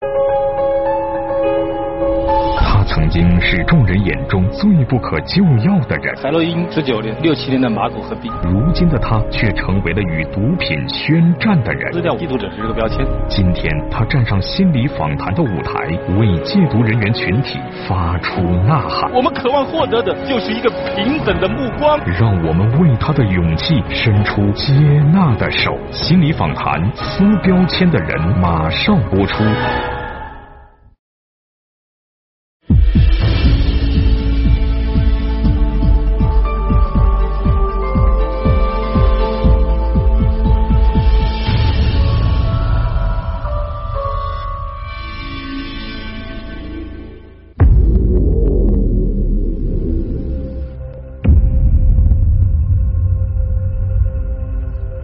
他曾经是众人眼中最不可救药的人，海洛因十九年、六七年的马古合璧。如今的他却成为了与毒品宣战的人。撕掉吸毒者是这个标签。今天他站上心理访谈的舞台，为戒毒人员群体发出呐喊。我们渴望获得的就是一个平等的目光。让我们为他的勇气伸出接纳的手。心理访谈撕标签的人马上播出。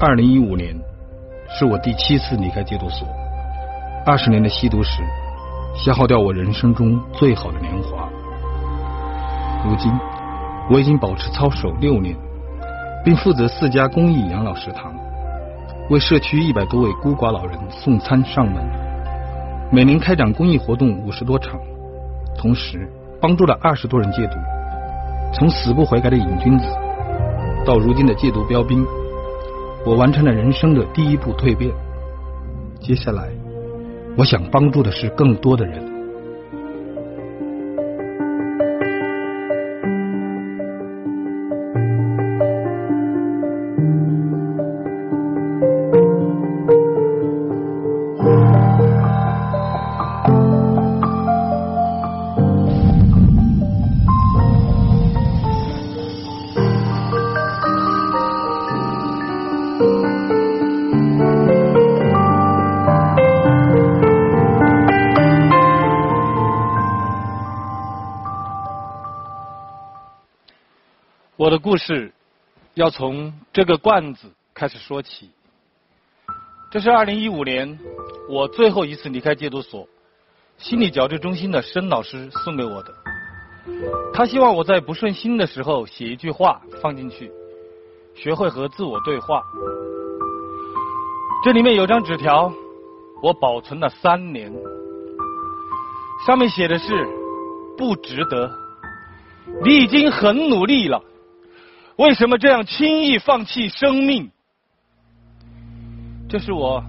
二零一五年，是我第七次离开戒毒所。二十年的吸毒史，消耗掉我人生中最好的年华。如今，我已经保持操守六年，并负责四家公益养老食堂，为社区一百多位孤寡老人送餐上门。每年开展公益活动五十多场，同时帮助了二十多人戒毒，从死不悔改的瘾君子，到如今的戒毒标兵。我完成了人生的第一步蜕变，接下来，我想帮助的是更多的人。故事要从这个罐子开始说起。这是二零一五年我最后一次离开戒毒所，心理矫治中心的申老师送给我的。他希望我在不顺心的时候写一句话放进去，学会和自我对话。这里面有张纸条，我保存了三年，上面写的是不值得，你已经很努力了。为什么这样轻易放弃生命？这是我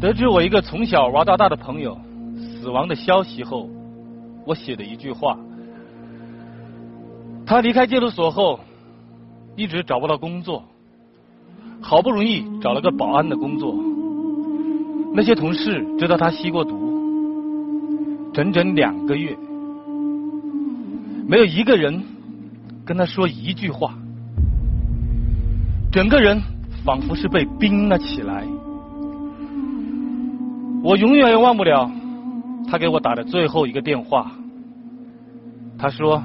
得知我一个从小玩到大的朋友死亡的消息后，我写的一句话。他离开戒毒所后，一直找不到工作，好不容易找了个保安的工作。那些同事知道他吸过毒，整整两个月，没有一个人。跟他说一句话，整个人仿佛是被冰了起来。我永远也忘不了他给我打的最后一个电话。他说：“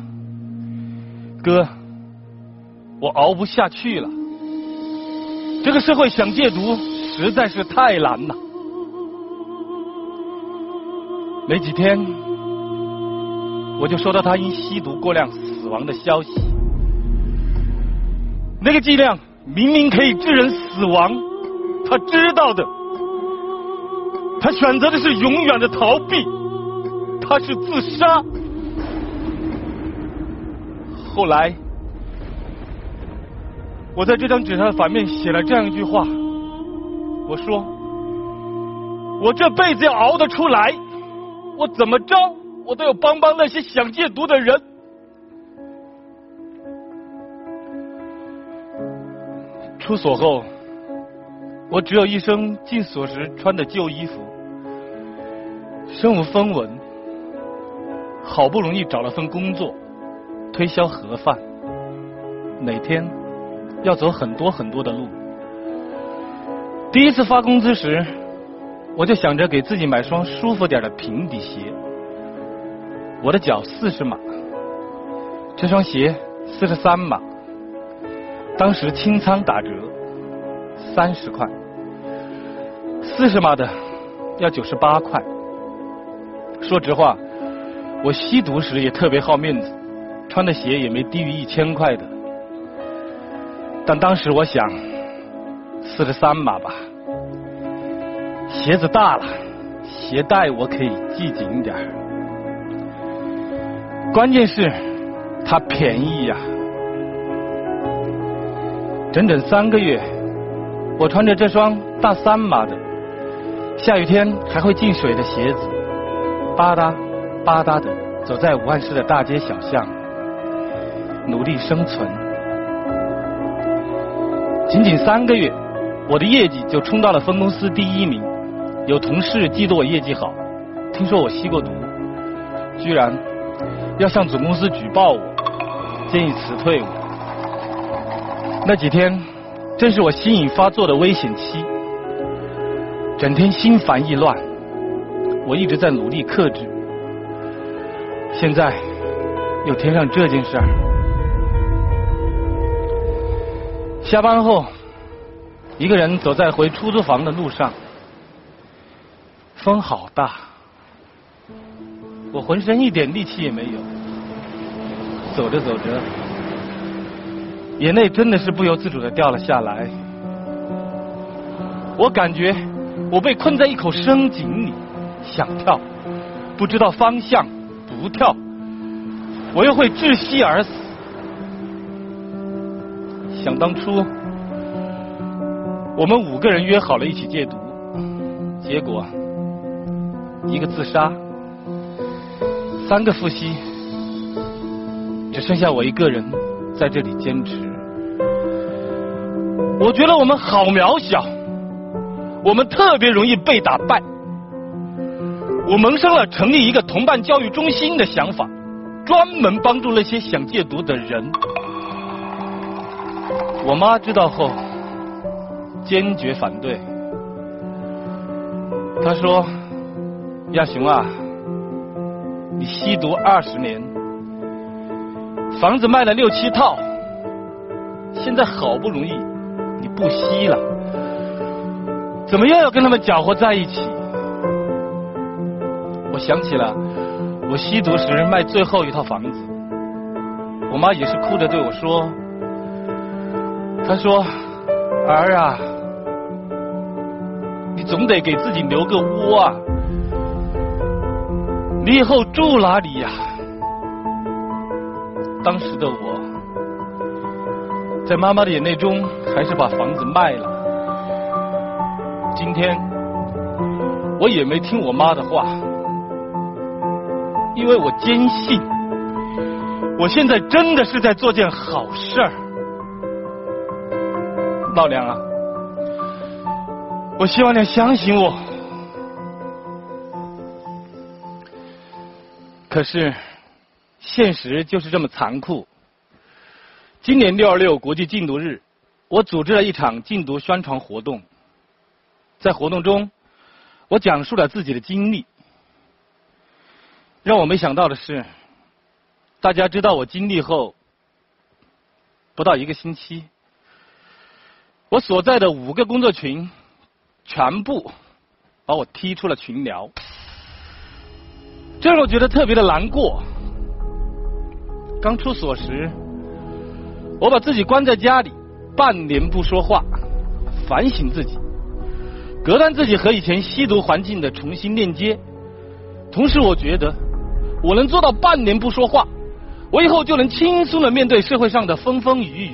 哥，我熬不下去了，这个社会想戒毒实在是太难了。”没几天，我就收到他因吸毒过量死亡的消息。那个剂量明明可以致人死亡，他知道的，他选择的是永远的逃避，他是自杀。后来，我在这张纸上的反面写了这样一句话，我说：“我这辈子要熬得出来，我怎么着，我都要帮帮那些想戒毒的人。”出所后，我只有一身进所时穿的旧衣服，身无分文。好不容易找了份工作，推销盒饭，每天要走很多很多的路。第一次发工资时，我就想着给自己买双舒服点的平底鞋。我的脚四十码，这双鞋四十三码。当时清仓打折，三十块，四十码的要九十八块。说实话，我吸毒时也特别好面子，穿的鞋也没低于一千块的。但当时我想，四十三码吧，鞋子大了，鞋带我可以系紧点儿，关键是它便宜呀。整整三个月，我穿着这双大三码的，下雨天还会进水的鞋子，吧嗒吧嗒的走在武汉市的大街小巷，努力生存。仅仅三个月，我的业绩就冲到了分公司第一名。有同事嫉妒我业绩好，听说我吸过毒，居然要向总公司举报我，建议辞退我。那几天正是我心瘾发作的危险期，整天心烦意乱，我一直在努力克制。现在又添上这件事儿，下班后一个人走在回出租房的路上。风好大，我浑身一点力气也没有。走着走着，眼泪真的是不由自主的掉了下来。我感觉我被困在一口深井里，想跳，不知道方向，不跳，我又会窒息而死。想当初，我们五个人约好了一起戒毒，结果。一个自杀，三个复吸，只剩下我一个人在这里坚持。我觉得我们好渺小，我们特别容易被打败。我萌生了成立一个同伴教育中心的想法，专门帮助那些想戒毒的人。我妈知道后，坚决反对。她说。亚雄啊，你吸毒二十年，房子卖了六七套，现在好不容易不吸了，怎么又要跟他们搅和在一起？我想起了我吸毒时卖最后一套房子，我妈也是哭着对我说：“她说儿啊，你总得给自己留个窝啊。”你以后住哪里呀？当时的我，在妈妈的眼泪中，还是把房子卖了。今天，我也没听我妈的话，因为我坚信，我现在真的是在做件好事儿。老梁啊，我希望你相信我。可是，现实就是这么残酷。今年六二六国际禁毒日，我组织了一场禁毒宣传活动。在活动中，我讲述了自己的经历。让我没想到的是，大家知道我经历后，不到一个星期，我所在的五个工作群全部把我踢出了群聊。这让我觉得特别的难过。刚出所时，我把自己关在家里，半年不说话，反省自己，隔断自己和以前吸毒环境的重新链接。同时，我觉得我能做到半年不说话，我以后就能轻松的面对社会上的风风雨雨。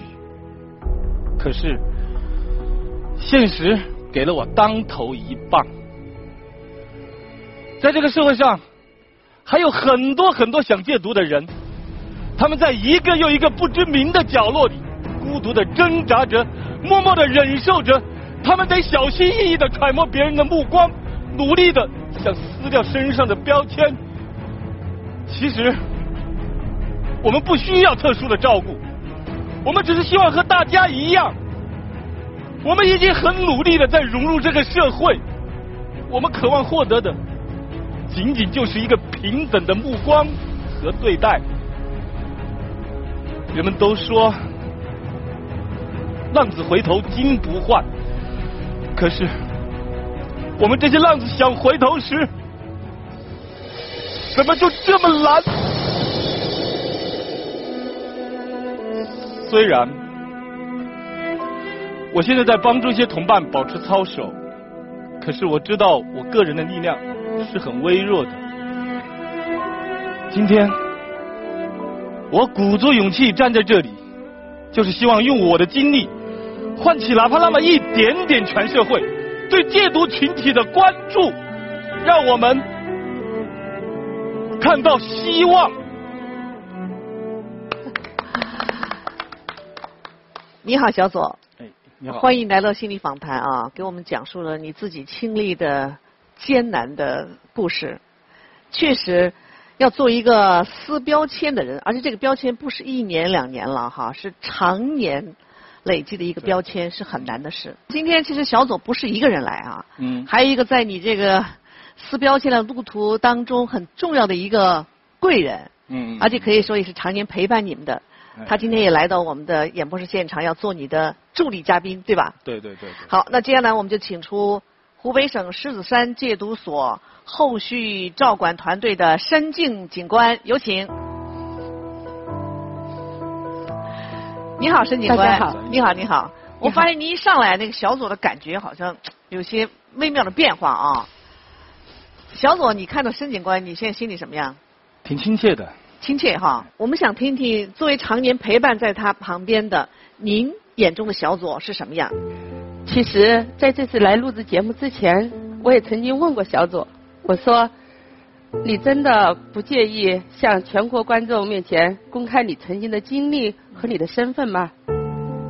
可是，现实给了我当头一棒，在这个社会上。还有很多很多想戒毒的人，他们在一个又一个不知名的角落里，孤独的挣扎着，默默的忍受着。他们得小心翼翼的揣摩别人的目光，努力的想撕掉身上的标签。其实，我们不需要特殊的照顾，我们只是希望和大家一样。我们已经很努力的在融入这个社会，我们渴望获得的。仅仅就是一个平等的目光和对待。人们都说浪子回头金不换，可是我们这些浪子想回头时，怎么就这么难？虽然我现在在帮助一些同伴保持操守，可是我知道我个人的力量。是很微弱的。今天，我鼓足勇气站在这里，就是希望用我的经历，唤起哪怕那么一点点全社会对戒毒群体的关注，让我们看到希望。你好，小左。哎，你好。欢迎来到心理访谈啊，给我们讲述了你自己经历的艰难的故事。确实，要做一个撕标签的人，而且这个标签不是一年两年了哈，是常年累积的一个标签，是很难的事。今天其实小左不是一个人来啊，嗯，还有一个在你这个撕标签的路途当中很重要的一个贵人，嗯，而且可以说也是常年陪伴你们的。他今天也来到我们的演播室现场，要做你的助理嘉宾，对吧？对对对。好，那接下来我们就请出湖北省狮子山戒毒所后续照管团队的申静警官，有请。你好，申警官。大家好。你好，你好。我发现您一上来，那个小左的感觉好像有些微妙的变化啊。小左，你看到申警官，你现在心里什么样？挺亲切的。亲切哈，我们想听听作为常年陪伴在他旁边的您眼中的小左是什么样？其实在这次来录制节目之前，我也曾经问过小左，我说：“你真的不介意向全国观众面前公开你曾经的经历和你的身份吗？”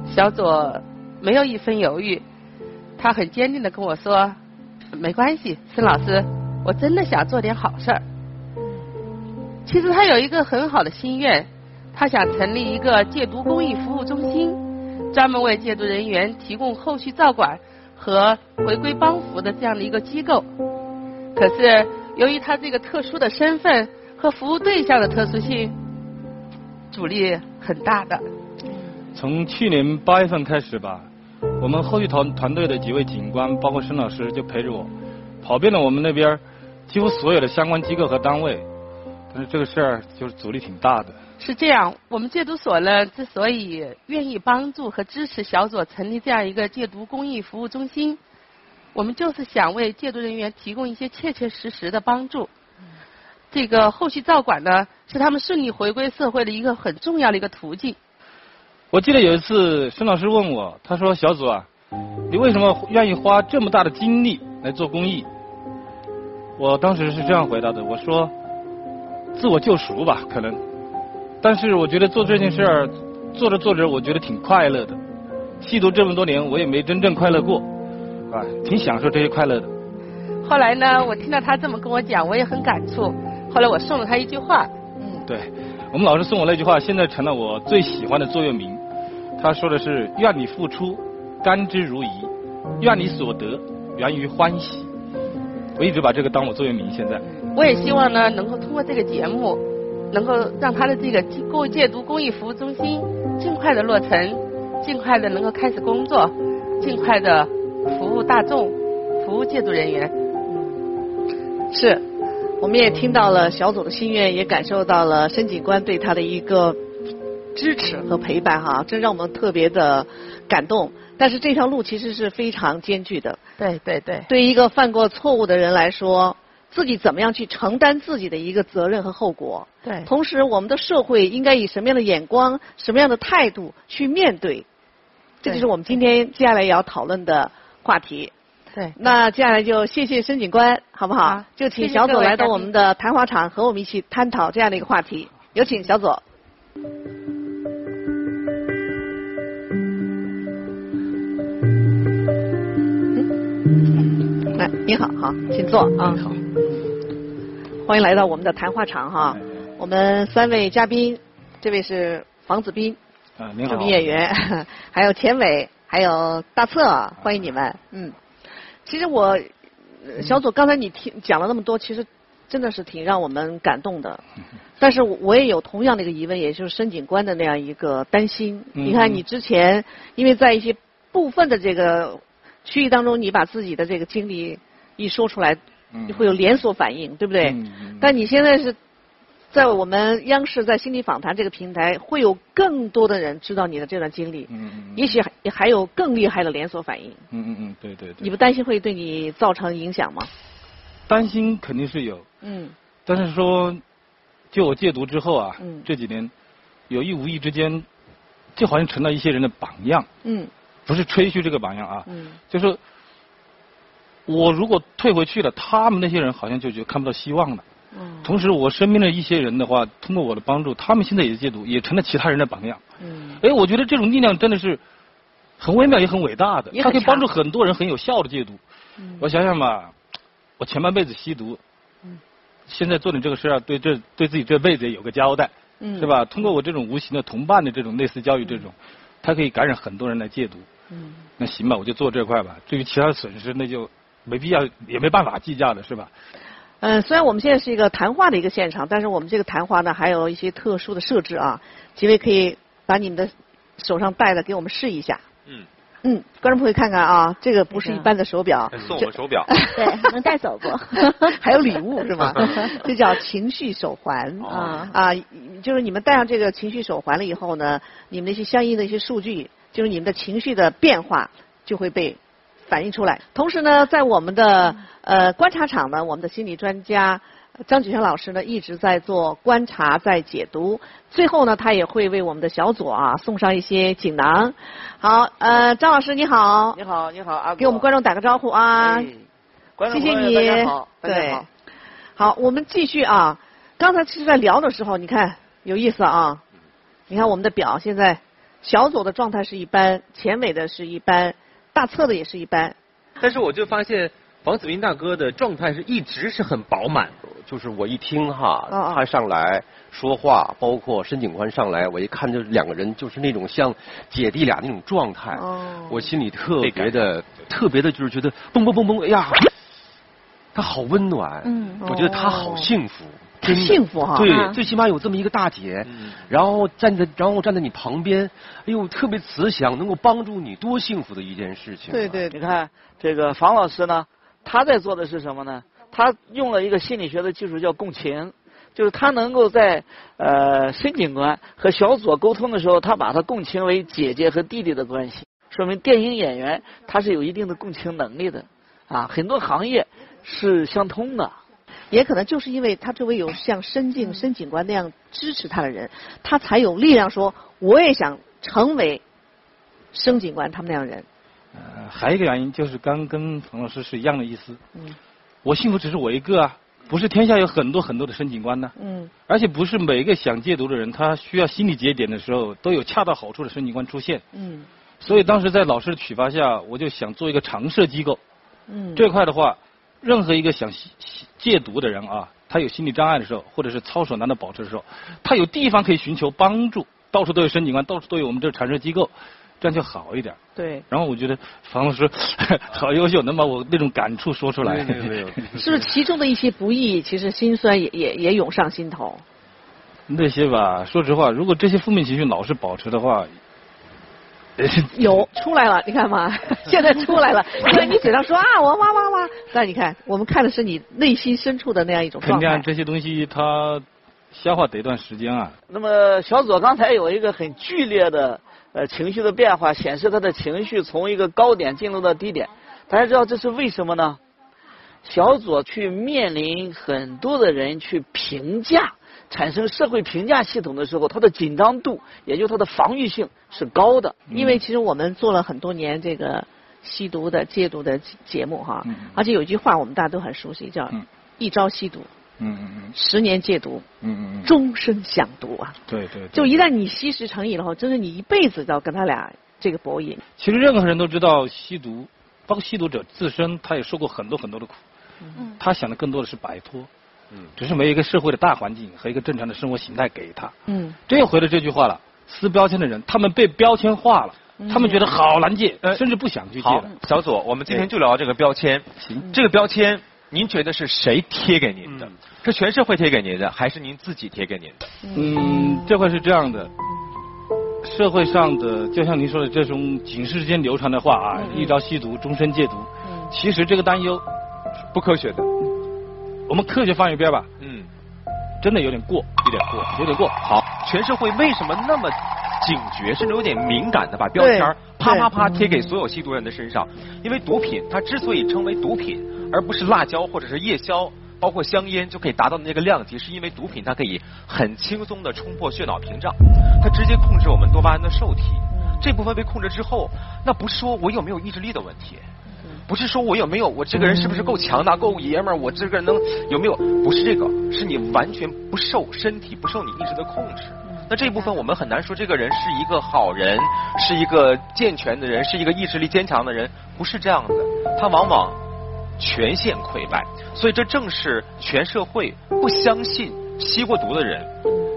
小左没有一分犹豫，他很坚定的跟我说：“没关系，孙老师，我真的想做点好事儿。”其实他有一个很好的心愿，他想成立一个戒毒公益服务中心，专门为戒毒人员提供后续照管和回归帮扶的这样的一个机构。可是由于他这个特殊的身份和服务对象的特殊性，阻力很大的。从去年八月份开始吧，我们后续团团队的几位警官，包括申老师，就陪着我跑遍了我们那边几乎所有的相关机构和单位。但是这个事儿就是阻力挺大的。是这样，我们戒毒所呢，之所以愿意帮助和支持小左成立这样一个戒毒公益服务中心，我们就是想为戒毒人员提供一些切切实实的帮助。这个后续照管呢，是他们顺利回归社会的一个很重要的一个途径。我记得有一次，孙老师问我，他说：“小左啊，你为什么愿意花这么大的精力来做公益？”我当时是这样回答的，我说。自我救赎吧，可能，但是我觉得做这件事儿，做着做着，我觉得挺快乐的。吸毒这么多年，我也没真正快乐过，啊，挺享受这些快乐的。后来呢，我听到他这么跟我讲，我也很感触。后来我送了他一句话，嗯，对，我们老师送我那句话，现在成了我最喜欢的座右铭。他说的是：愿你付出，甘之如饴；愿你所得，源于欢喜。我一直把这个当我座右铭，现在。我也希望呢，能够通过这个节目，能够让他的这个公戒毒公益服务中心尽快的落成，尽快的能够开始工作，尽快的服务大众，服务戒毒人员。是，我们也听到了小组的心愿，也感受到了申警官对他的一个支持和陪伴哈，这让我们特别的感动。但是这条路其实是非常艰巨的。对对对。对于一个犯过错误的人来说。自己怎么样去承担自己的一个责任和后果？对。同时，我们的社会应该以什么样的眼光、什么样的态度去面对？这就是我们今天接下来也要讨论的话题。对。那接下来就谢谢申警官，好不好？就请小左来到我们的谈话场，和我们一起探讨这样的一个话题。有请小左。来，你好，好，请坐啊。你好。欢迎来到我们的谈话场哈。我们三位嘉宾，这位是房子斌，啊，你好。著名演员，还有钱伟，还有大策，欢迎你们。嗯，其实我小左刚才你听讲了那么多，其实真的是挺让我们感动的。但是我也有同样的一个疑问，也就是申警官的那样一个担心。你看，你之前因为在一些部分的这个。区域当中，你把自己的这个经历一说出来，会有连锁反应，对不对？但你现在是在我们央视在心理访谈这个平台，会有更多的人知道你的这段经历，嗯嗯也许还还有更厉害的连锁反应。嗯嗯嗯，对对对。你不担心会对你造成影响吗？担心肯定是有，嗯。但是说，就我戒毒之后啊，嗯。这几年有意无意之间，就好像成了一些人的榜样，嗯。不是吹嘘这个榜样啊，嗯。就是我如果退回去了，他们那些人好像就觉得看不到希望了。嗯同时，我身边的一些人的话，通过我的帮助，他们现在也戒毒，也成了其他人的榜样。嗯哎，我觉得这种力量真的是很微妙也很伟大的也，很它可以帮助很多人很有效的戒毒。嗯我想想吧，我前半辈子吸毒，嗯现在做点这个事儿，对这对自己这辈子也有个交代，嗯是吧？通过我这种无形的同伴的这种类似教育，这种，它可以感染很多人来戒毒。嗯那行吧，我就做这块吧。至于其他的损失，那就没必要，也没办法计较的，是吧？嗯，虽然我们现在是一个谈话的一个现场，但是我们这个谈话呢还有一些特殊的设置啊。几位可以把你们的手上戴的给我们试一下。嗯，嗯，观众朋友看看啊，这个不是一般的手表，送我手表，对，能带走不？还有礼物是吗？这叫情绪手环啊啊，就是你们戴上这个情绪手环了以后呢，你们那些相应的一些数据，就是你们的情绪的变化就会被反映出来。同时呢，在我们的呃观察场呢，我们的心理专家张举轩老师呢一直在做观察，在解读。最后呢，他也会为我们的小组啊送上一些锦囊。好，呃，张老师你好，你好，你好，阿给我们观众打个招呼啊。哎观众谢谢你，好，大家对好。，好，我们继续啊。刚才其实，在聊的时候，你看有意思啊。你看我们的表现在小组的状态是一般，前尾的是一般，大册的也是一般。但是我就发现黄子斌大哥的状态是一直是很饱满。就是我一听哈，他上来说话，包括申警官上来，我一看就是两个人就是那种像姐弟俩那种状态，哦我心里特别的特别的就是觉得蹦蹦蹦蹦，哎呀，他好温暖，嗯我觉得他好幸福。他真幸福哈对啊，最起码有这么一个大姐，嗯然后站在，然后站在你旁边，哎呦，特别慈祥，能够帮助你，多幸福的一件事情、啊。对对你看这个房老师呢，他在做的是什么呢？他用了一个心理学的技术叫共情，就是他能够在呃孙警官和小左沟通的时候，他把他共情为姐姐和弟弟的关系，说明电影演员他是有一定的共情能力的啊，很多行业是相通的。也可能就是因为他周围有像申静、申警官那样支持他的人，他才有力量说我也想成为申警官他们那样人。呃，还有一个原因就是刚跟彭老师是一样的意思。嗯我幸福只是我一个啊，不是天下有很多很多的申警官呢。嗯而且不是每一个想戒毒的人，他需要心理节点的时候，都有恰到好处的申警官出现。嗯所以当时在老师的启发下，我就想做一个常设机构。嗯，这块的话，任何一个想戒毒的人啊，他有心理障碍的时候，或者是操守难的保持的时候，他有地方可以寻求帮助，到处都有申请官，到处都有我们这常设机构，这样就好一点。对，然后我觉得房老师好优秀，能把我那种感触说出来。没有没有，是不是其中的一些不易，其实心酸也也也涌上心头？那些吧，说实话，如果这些负面情绪老是保持的话，有出来了，你看嘛，现在出来了。因为你嘴上说啊，我哇哇哇，但你看，我们看的是你内心深处的那样一种肯状态。定啊这些东西它消化得一段时间啊。那么小左刚才有一个很剧烈的呃情绪的变化，显示他的情绪从一个高点进入到低点。大家知道这是为什么呢？小左去面临很多的人去评价，产生社会评价系统的时候，它的紧张度，也就是它的防御性是高的。因为其实我们做了很多年这个吸毒的戒毒的节目哈，嗯而且有一句话我们大家都很熟悉，叫嗯“一朝吸毒，嗯嗯嗯十年戒毒，嗯嗯嗯，终身想毒”啊。对对对。就一旦你吸食成瘾了后，真是你一辈子都要跟他俩这个博弈。其实任何人都知道吸毒，包括吸毒者自身，他也受过很多很多的苦。嗯他想的更多的是摆脱，嗯，只是没有一个社会的大环境和一个正常的生活形态给他。嗯，这又回到这句话了，撕标签的人，他们被标签化了，他们觉得好难戒，呃甚至不想去戒小左，我们今天就聊这个标签。行，这个标签，您觉得是谁贴给您的嗯？是全社会贴给您的，还是您自己贴给您的？嗯，这块是这样的，社会上的就像您说的这种警示之间流传的话啊，一朝吸毒，终身戒毒。其实这个担忧不科学的。我们科学放一边吧，嗯，真的有点过，有点过。有点过。好，全社会为什么那么警觉，甚至有点敏感的把标签啪啪啪贴给所有吸毒人的身上？因为毒品它之所以称为毒品，而不是辣椒或者是夜宵，包括香烟就可以达到的那个量级，是因为毒品它可以很轻松的冲破血脑屏障，它直接控制我们多巴胺的受体。这部分被控制之后，那不是说我有没有意志力的问题，不是说我有没有我这个人是不是够强大、够爷们儿，我这个人能有没有？不是这个，是你完全不受身体、不受你意志的控制。那这一部分我们很难说这个人是一个好人，是一个健全的人，是一个意志力坚强的人，不是这样的。他往往全线溃败，所以这正是全社会不相信吸过毒的人，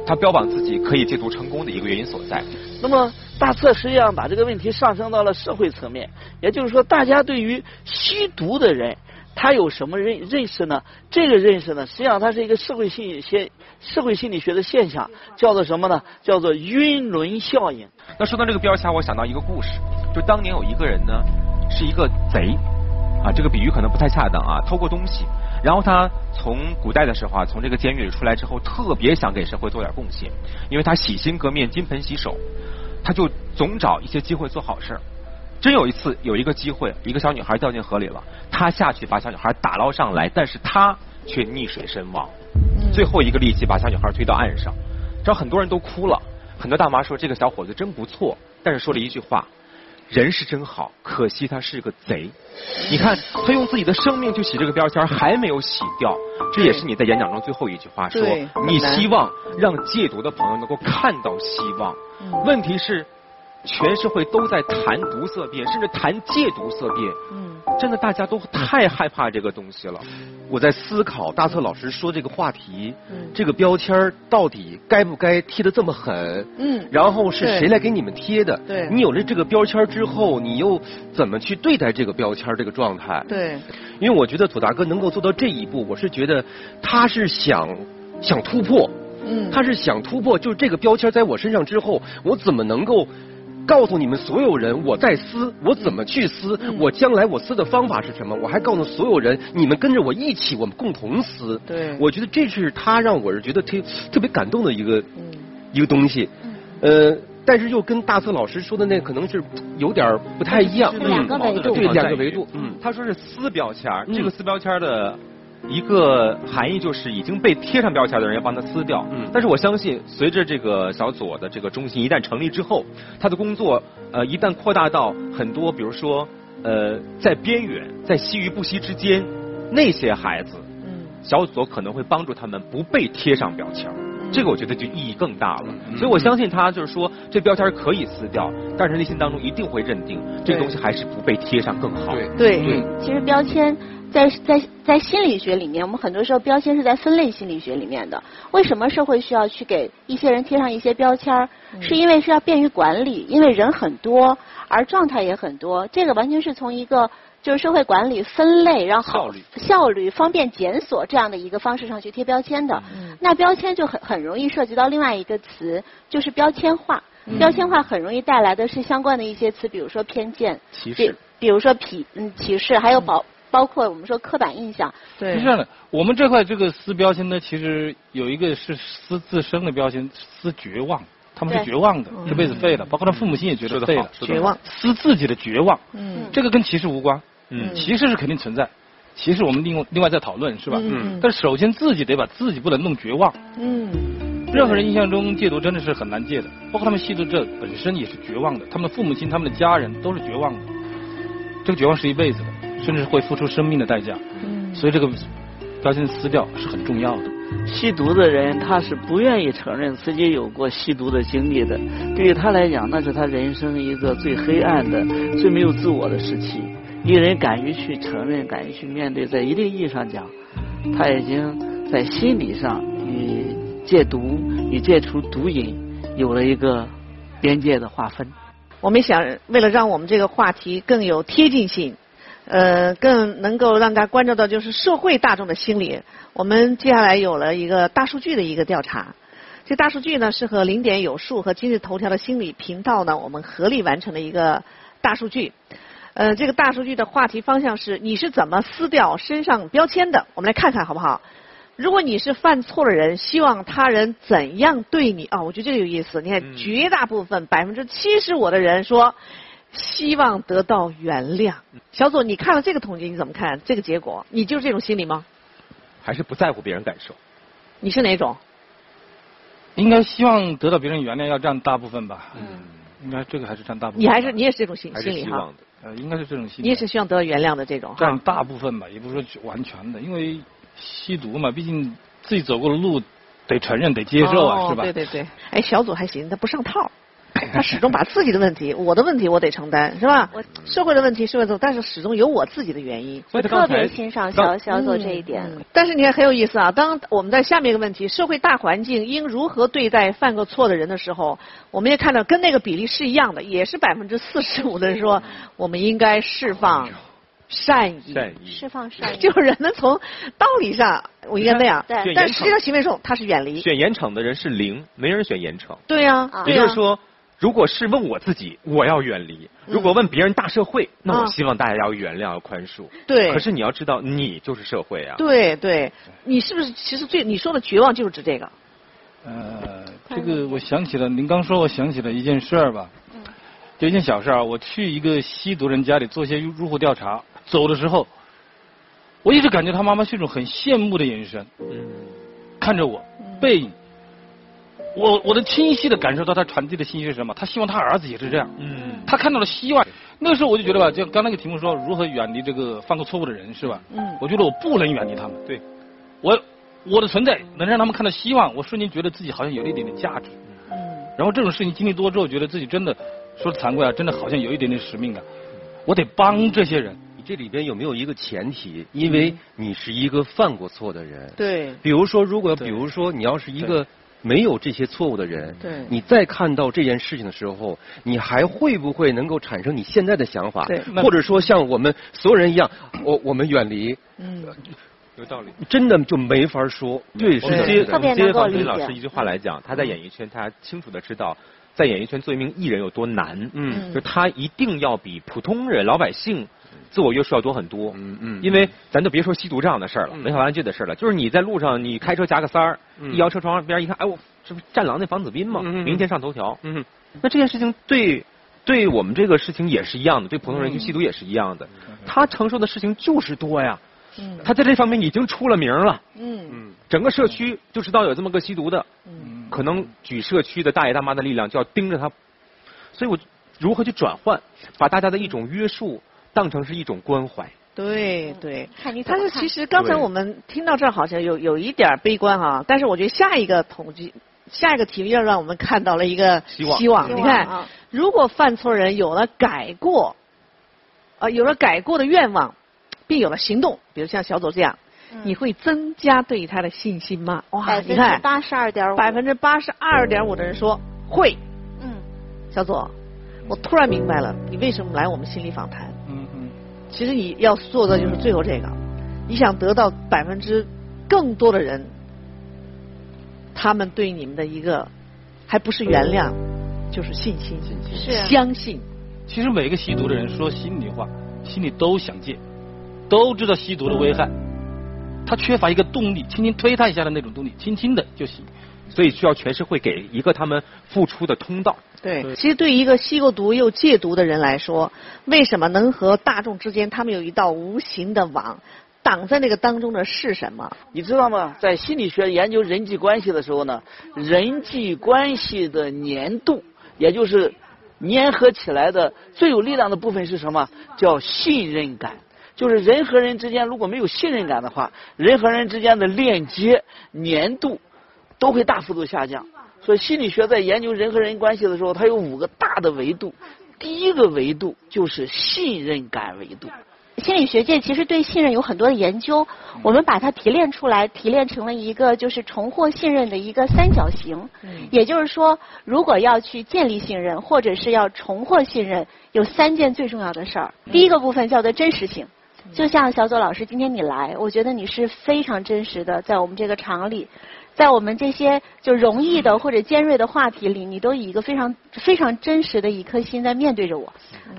他标榜自己可以戒毒成功的一个原因所在。那么大策实际上把这个问题上升到了社会层面，也就是说，大家对于吸毒的人，他有什么认认识呢？这个认识呢，实际上它是一个社会心理学社会心理学的现象，叫做什么呢？叫做晕轮效应。那说到这个标签，我想到一个故事，就当年有一个人呢，是一个贼啊，这个比喻可能不太恰当啊，偷过东西。然后他从古代的时候啊，从这个监狱里出来之后，特别想给社会做点贡献，因为他洗心革面、金盆洗手，他就总找一些机会做好事儿。真有一次有一个机会，一个小女孩掉进河里了，他下去把小女孩打捞上来，但是他却溺水身亡。最后一个力气把小女孩推到岸上，这很多人都哭了。很多大妈说这个小伙子真不错，但是说了一句话：人是真好，可惜他是个贼。你看他用自己的生命去洗这个标签，还没有洗掉。这也是你在演讲中最后一句话说，你希望让戒毒的朋友能够看到希望。问题是。全社会都在谈毒色变，甚至谈戒毒色变。嗯，真的大家都太害怕这个东西了。我在思考大策老师说这个话题，这个标签到底该不该贴的这么狠？嗯，然后是谁来给你们贴的？对，你有了这个标签之后，你又怎么去对待这个标签这个状态？对，因为我觉得左大哥能够做到这一步，我是觉得他是想想突破。嗯，他是想突破，就是这个标签在我身上之后，我怎么能够？告诉你们所有人，我在撕，我怎么去撕，我将来我撕的方法是什么？我还告诉所有人，你们跟着我一起，我们共同撕。对，我觉得这是他让我是觉得特特别感动的一个一个东西。呃，但是又跟大策老师说的那可能是有点不太一样。两个维度，对两个维度。嗯，他说是撕标签，这个撕标签的。一个含义就是已经被贴上标签的人要帮他撕掉。嗯。但是我相信，随着这个小左的这个中心一旦成立之后，他的工作呃一旦扩大到很多，比如说呃在边缘、在西与不西之间那些孩子，嗯，小左可能会帮助他们不被贴上标签。这个我觉得就意义更大了。所以我相信他就是说，这标签可以撕掉，但是内心当中一定会认定这个东西还是不被贴上更好。对对。其实标签。在在在心理学里面，我们很多时候标签是在分类心理学里面的。为什么社会需要去给一些人贴上一些标签儿？是因为是要便于管理，因为人很多，而状态也很多。这个完全是从一个就是社会管理分类，然后效率效率方便检索这样的一个方式上去贴标签的。那标签就很很容易涉及到另外一个词，就是标签化。标签化很容易带来的是相关的一些词，比如说偏见、歧视，比如说鄙嗯歧视，还有保。包括我们说刻板印象，对，是这样的。我们这块这个撕标签呢，其实有一个是撕自身的标签，撕绝望，他们是绝望的，这辈子废了。包括他父母亲也觉得废了，绝望，撕自己的绝望。嗯，这个跟歧视无关。嗯，歧视是肯定存在，歧视我们另外另外再讨论，是吧？嗯。但是首先自己得把自己不能弄绝望。嗯。任何人印象中戒毒真的是很难戒的，包括他们吸毒者本身也是绝望的，他们的父母亲、他们的家人都是绝望的。这个绝望是一辈子的。甚至会付出生命的代价，所以这个标签撕掉是很重要的。吸毒的人他是不愿意承认自己有过吸毒的经历的，对于他来讲，那是他人生一个最黑暗的、最没有自我的时期。一个人敢于去承认、敢于去面对，在一定意义上讲，他已经在心理上与戒毒、与戒除毒瘾有了一个边界的划分。我们想，为了让我们这个话题更有贴近性。呃，更能够让大家关注到就是社会大众的心理。我们接下来有了一个大数据的一个调查，这大数据呢是和零点有数和今日头条的心理频道呢我们合力完成的一个大数据。呃，这个大数据的话题方向是你是怎么撕掉身上标签的？我们来看看好不好？如果你是犯错的人，希望他人怎样对你？啊，我觉得这个有意思。你看，绝大部分百分之七十五的人说。希望得到原谅。小左，你看了这个统计，你怎么看这个结果？你就是这种心理吗？还是不在乎别人感受？你是哪种？应该希望得到别人原谅，要占大部分吧。嗯，应该这个还是占大部分。你还是你也是这种心心理哈是希望？的。呃，应该是这种心理。你也是希望得到原谅的这种占？大部分吧，也不是说完全的，因为吸毒嘛，毕竟自己走过的路得承认，得接受啊，哦是吧？对对对，哎，小左还行，他不上套。他始终把自己的问题、我的问题我得承担，是吧？我社会的问题社会的，但是始终有我自己的原因。我特别欣赏小小左这一点。嗯但是你看很有意思啊，当我们在下面一个问题，社会大环境应如何对待犯过错的人的时候，我们也看到跟那个比例是一样的，也是百分之四十五的人说我们应该释放善意。善意。释放善意。就是人们从道理上我应该那样，对但实际上行为中他是远离。选严惩的人是零，没人选严惩。对呀、啊对呀也就是说，如果是问我自己，我要远离；如果问别人大社会，那我啊希望大家要原谅、要宽恕。对可是你要知道，你就是社会啊。对对，你是不是其实最你说的绝望就是指这个？呃，这个我想起了，您刚说，我想起了一件事儿吧。嗯就一件小事儿啊，我去一个吸毒人家里做一些入户调查，走的时候，我一直感觉他妈妈是一种很羡慕的眼神，嗯，看着我背影。我我能清晰的感受到他传递的信息是什么？他希望他儿子也是这样。嗯，他看到了希望。那个时候我就觉得吧，就刚那个题目说如何远离这个犯过错误的人，是吧？嗯我觉得我不能远离他们。对，我我的存在能让他们看到希望，我瞬间觉得自己好像有了一点点价值。嗯然后这种事情经历多之后，觉得自己真的说惭愧啊，真的好像有一点点使命感。我得帮这些人。你这里边有没有一个前提？因为你是一个犯过错的人。对比如说，如果比如说你要是一个没有这些错误的人，对你再看到这件事情的时候，你还会不会能够产生你现在的想法？对或者说像我们所有人一样，我我们远离，嗯有道理。真的就没法说。对，是接接能够理解方斌老师一句话来讲，他在演艺圈，他清楚的知道，在演艺圈做一名艺人有多难。嗯就他一定要比普通人、老百姓自我约束要多很多。嗯嗯因为咱就别说吸毒这样的事儿了，嗯。违法乱纪的事了，就是你在路上你开车夹个三一摇车窗边一看，哎我这不战狼那房子斌吗？明天上头条。嗯那这件事情对对我们这个事情也是一样的，对普通人去吸毒也是一样的，他承受的事情就是多呀。嗯。他在这方面已经出了名了，整个社区就知道有这么个吸毒的，嗯。可能举社区的大爷大妈的力量就要盯着他，所以我如何去转换，把大家的一种约束当成是一种关怀。对对。看你看但是其实刚才我们听到这儿好像有有一点悲观哈，但是我觉得下一个统计。下一个题要让我们看到了一个希望希望。你看啊，如果犯错人有了改过，呃，有了改过的愿望，并有了行动，比如像小左这样，嗯你会增加对他的信心吗？哇，百分之你看，八十二点五，百分之八十二点五的人说会。嗯，小左，我突然明白了，你为什么来我们心理访谈。嗯嗯。其实你要做的就是最后这个，你想得到百分之更多的人，他们对你们的一个，还不是原谅，就是信心，是相信。其实每个吸毒的人说心里话，心里都想戒，都知道吸毒的危害，他缺乏一个动力，轻轻推他一下的那种动力，轻轻的就行。所以需要全社会给一个他们付出的通道。对，其实对于一个吸过毒又戒毒的人来说，为什么能和大众之间他们有一道无形的网，挡在那个当中的是什么？你知道吗？在心理学研究人际关系的时候呢，人际关系的粘度，也就是粘合起来的最有力量的部分是什么？叫信任感。就是人和人之间如果没有信任感的话，人和人之间的链接粘度都会大幅度下降。所以心理学在研究人和人关系的时候，它有五个大的维度。第一个维度就是信任感维度。心理学界其实对信任有很多的研究，我们把它提炼出来，提炼成了一个就是重获信任的一个三角形。也就是说，如果要去建立信任，或者是要重获信任，有三件最重要的事儿。第一个部分叫做真实性。就像小左老师，今天你来，我觉得你是非常真实的，在我们这个场里，在我们这些就容易的或者尖锐的话题里，你都以一个非常非常真实的一颗心在面对着我，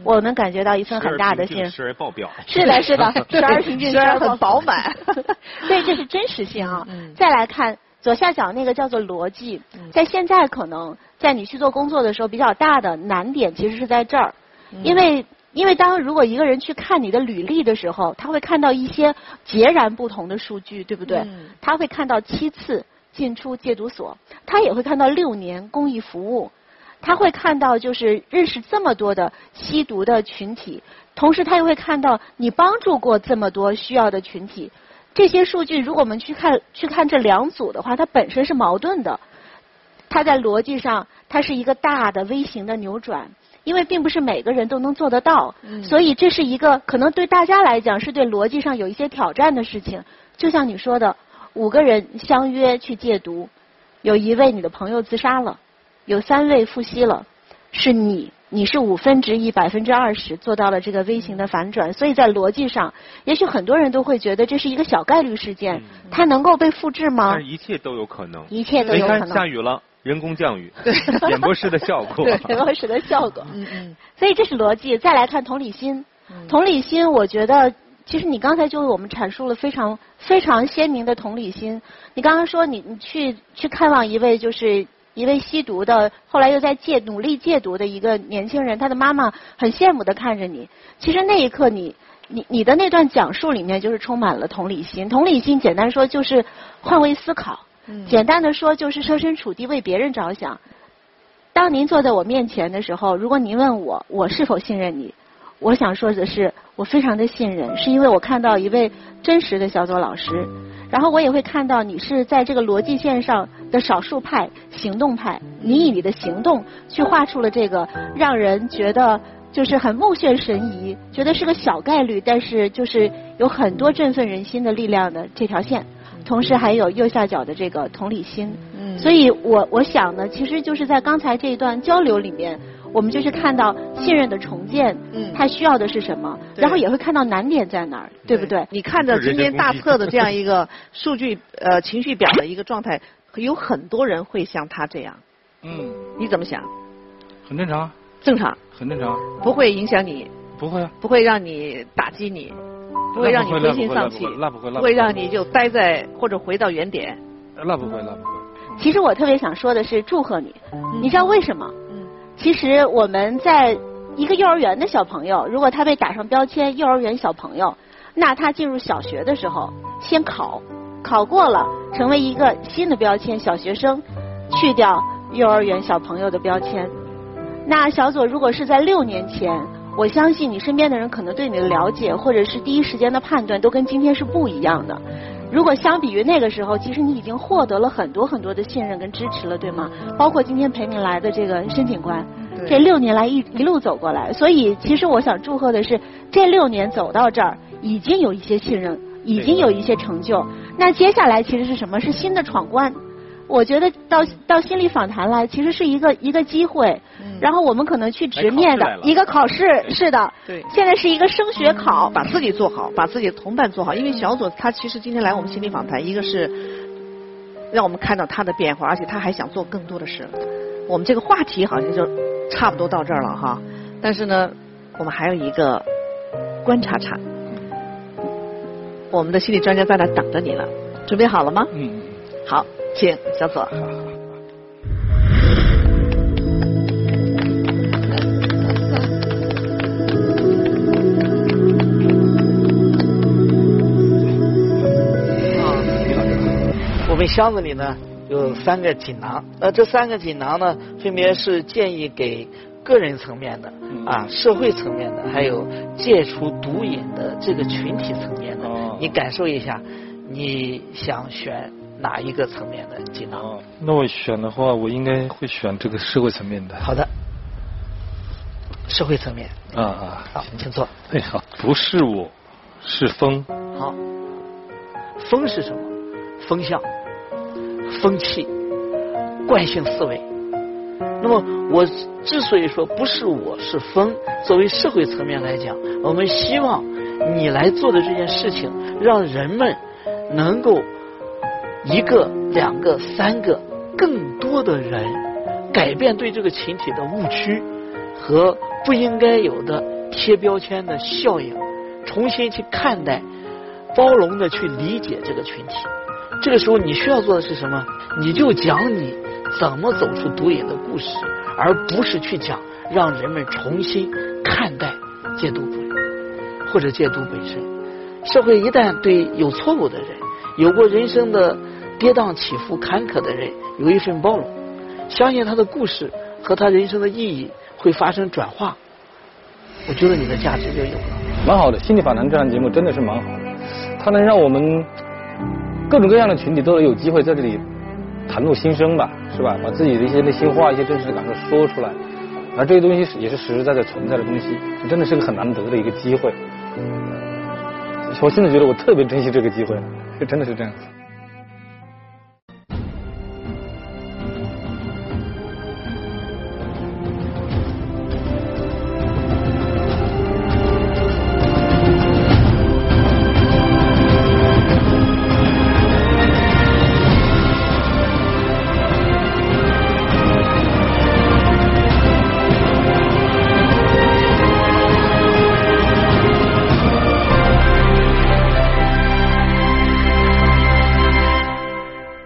我能感觉到一份很大的信任。时而爆表。是的，是的，时而平静，时而很很饱满。对，这是真实性啊。嗯再来看左下角那个叫做逻辑，在现在可能在你去做工作的时候比较大的难点其实是在这儿。因为因为当如果一个人去看你的履历的时候，他会看到一些截然不同的数据，对不对？他会看到七次进出戒毒所，他也会看到六年公益服务，他会看到就是认识这么多的吸毒的群体，同时他又会看到你帮助过这么多需要的群体。这些数据，如果我们去看去看这两组的话，它本身是矛盾的。它在逻辑上，它是一个大的微型的扭转，因为并不是每个人都能做得到，所以这是一个可能对大家来讲是对逻辑上有一些挑战的事情。就像你说的，五个人相约去戒毒，有一位你的朋友自杀了，有三位复吸了，是你。你是五分之一百分之二十做到了这个微型的反转，所以在逻辑上，也许很多人都会觉得这是一个小概率事件，它能够被复制吗？但是一切都有可能。一切都有可能。下雨了，人工降雨，演播室的效果。对，演播室的效果。嗯嗯。所以这是逻辑。再来看同理心，同理心，我觉得其实你刚才就为我们阐述了非常非常鲜明的同理心。你刚刚说你你去去看望一位就是。一位吸毒的，后来又在戒努力戒毒的一个年轻人，他的妈妈很羡慕的看着你。其实那一刻，你你你的那段讲述里面就是充满了同理心。同理心简单说就是换位思考，简单的说就是设身处地为别人着想。当您坐在我面前的时候，如果您问我我是否信任你，我想说的是我非常的信任，是因为我看到一位真实的小左老师。然后我也会看到你是在这个逻辑线上的少数派、行动派，你以你的行动去画出了这个让人觉得就是很目眩神迷，觉得是个小概率，但是就是有很多振奋人心的力量的这条线，同时还有右下角的这个同理心。嗯，所以我我想呢，其实就是在刚才这一段交流里面。我们就是看到信任的重建，嗯，它需要的是什么，然后也会看到难点在哪儿，对不对？你看着今天大测的这样一个数据呃情绪表的一个状态，有很多人会像他这样，嗯，你怎么想？很正常。正常。很正常。不会影响你。不会啊。不会让你打击你，不会让你灰心丧气，那不会，不会让你就待在或者回到原点。那不会，那不会。其实我特别想说的是祝贺你，你知道为什么？其实我们在一个幼儿园的小朋友，如果他被打上标签幼儿园小朋友，那他进入小学的时候先考，考过了成为一个新的标签小学生，去掉幼儿园小朋友的标签。那小左如果是在六年前，我相信你身边的人可能对你的了解或者是第一时间的判断都跟今天是不一样的。如果相比于那个时候，其实你已经获得了很多很多的信任跟支持了，对吗？包括今天陪你来的这个申警官，这六年来一一路走过来，所以其实我想祝贺的是，这六年走到这儿，已经有一些信任，已经有一些成就。那接下来其实是什么？是新的闯关。我觉得到到心理访谈来，其实是一个一个机会，然后我们可能去直面的一个考试，是的。对。现在是一个升学考，把自己做好，把自己的同伴做好。因为小左他其实今天来我们心理访谈，一个是让我们看到他的变化，而且他还想做更多的事。我们这个话题好像就差不多到这儿了哈，但是呢，我们还有一个观察场，我们的心理专家在那等着你了，准备好了吗？嗯。好。请小左。我们箱子里呢有三个锦囊，呃，这三个锦囊呢，分别是建议给个人层面的、啊社会层面的，还有戒除毒瘾的这个群体层面的。你感受一下，你想选？哪一个层面的技能？那我选的话，我应该会选这个社会层面的。好的，社会层面。啊啊，好，请坐。哎好，不是我，是风。好，风是什么？风向、风气、惯性思维。那么我之所以说不是我是风，作为社会层面来讲，我们希望你来做的这件事情，让人们能够。一个、两个、三个，更多的人改变对这个群体的误区和不应该有的贴标签的效应，重新去看待、包容的去理解这个群体。这个时候你需要做的是什么？你就讲你怎么走出毒瘾的故事，而不是去讲让人们重新看待戒毒不或者戒毒本身。社会一旦对有错误的人、有过人生的跌宕起伏、坎坷的人有一份包容，相信他的故事和他人生的意义会发生转化，我觉得你的价值就有了。蛮好的，心理访谈这档节目真的是蛮好的，它能让我们各种各样的群体都有机会在这里袒露心声吧，是吧？把自己的一些内心话、一些真实的感受说出来，而这些东西也是实实在在存在的东西，这真的是个很难得的一个机会。我现在觉得我特别珍惜这个机会，真的是这样子。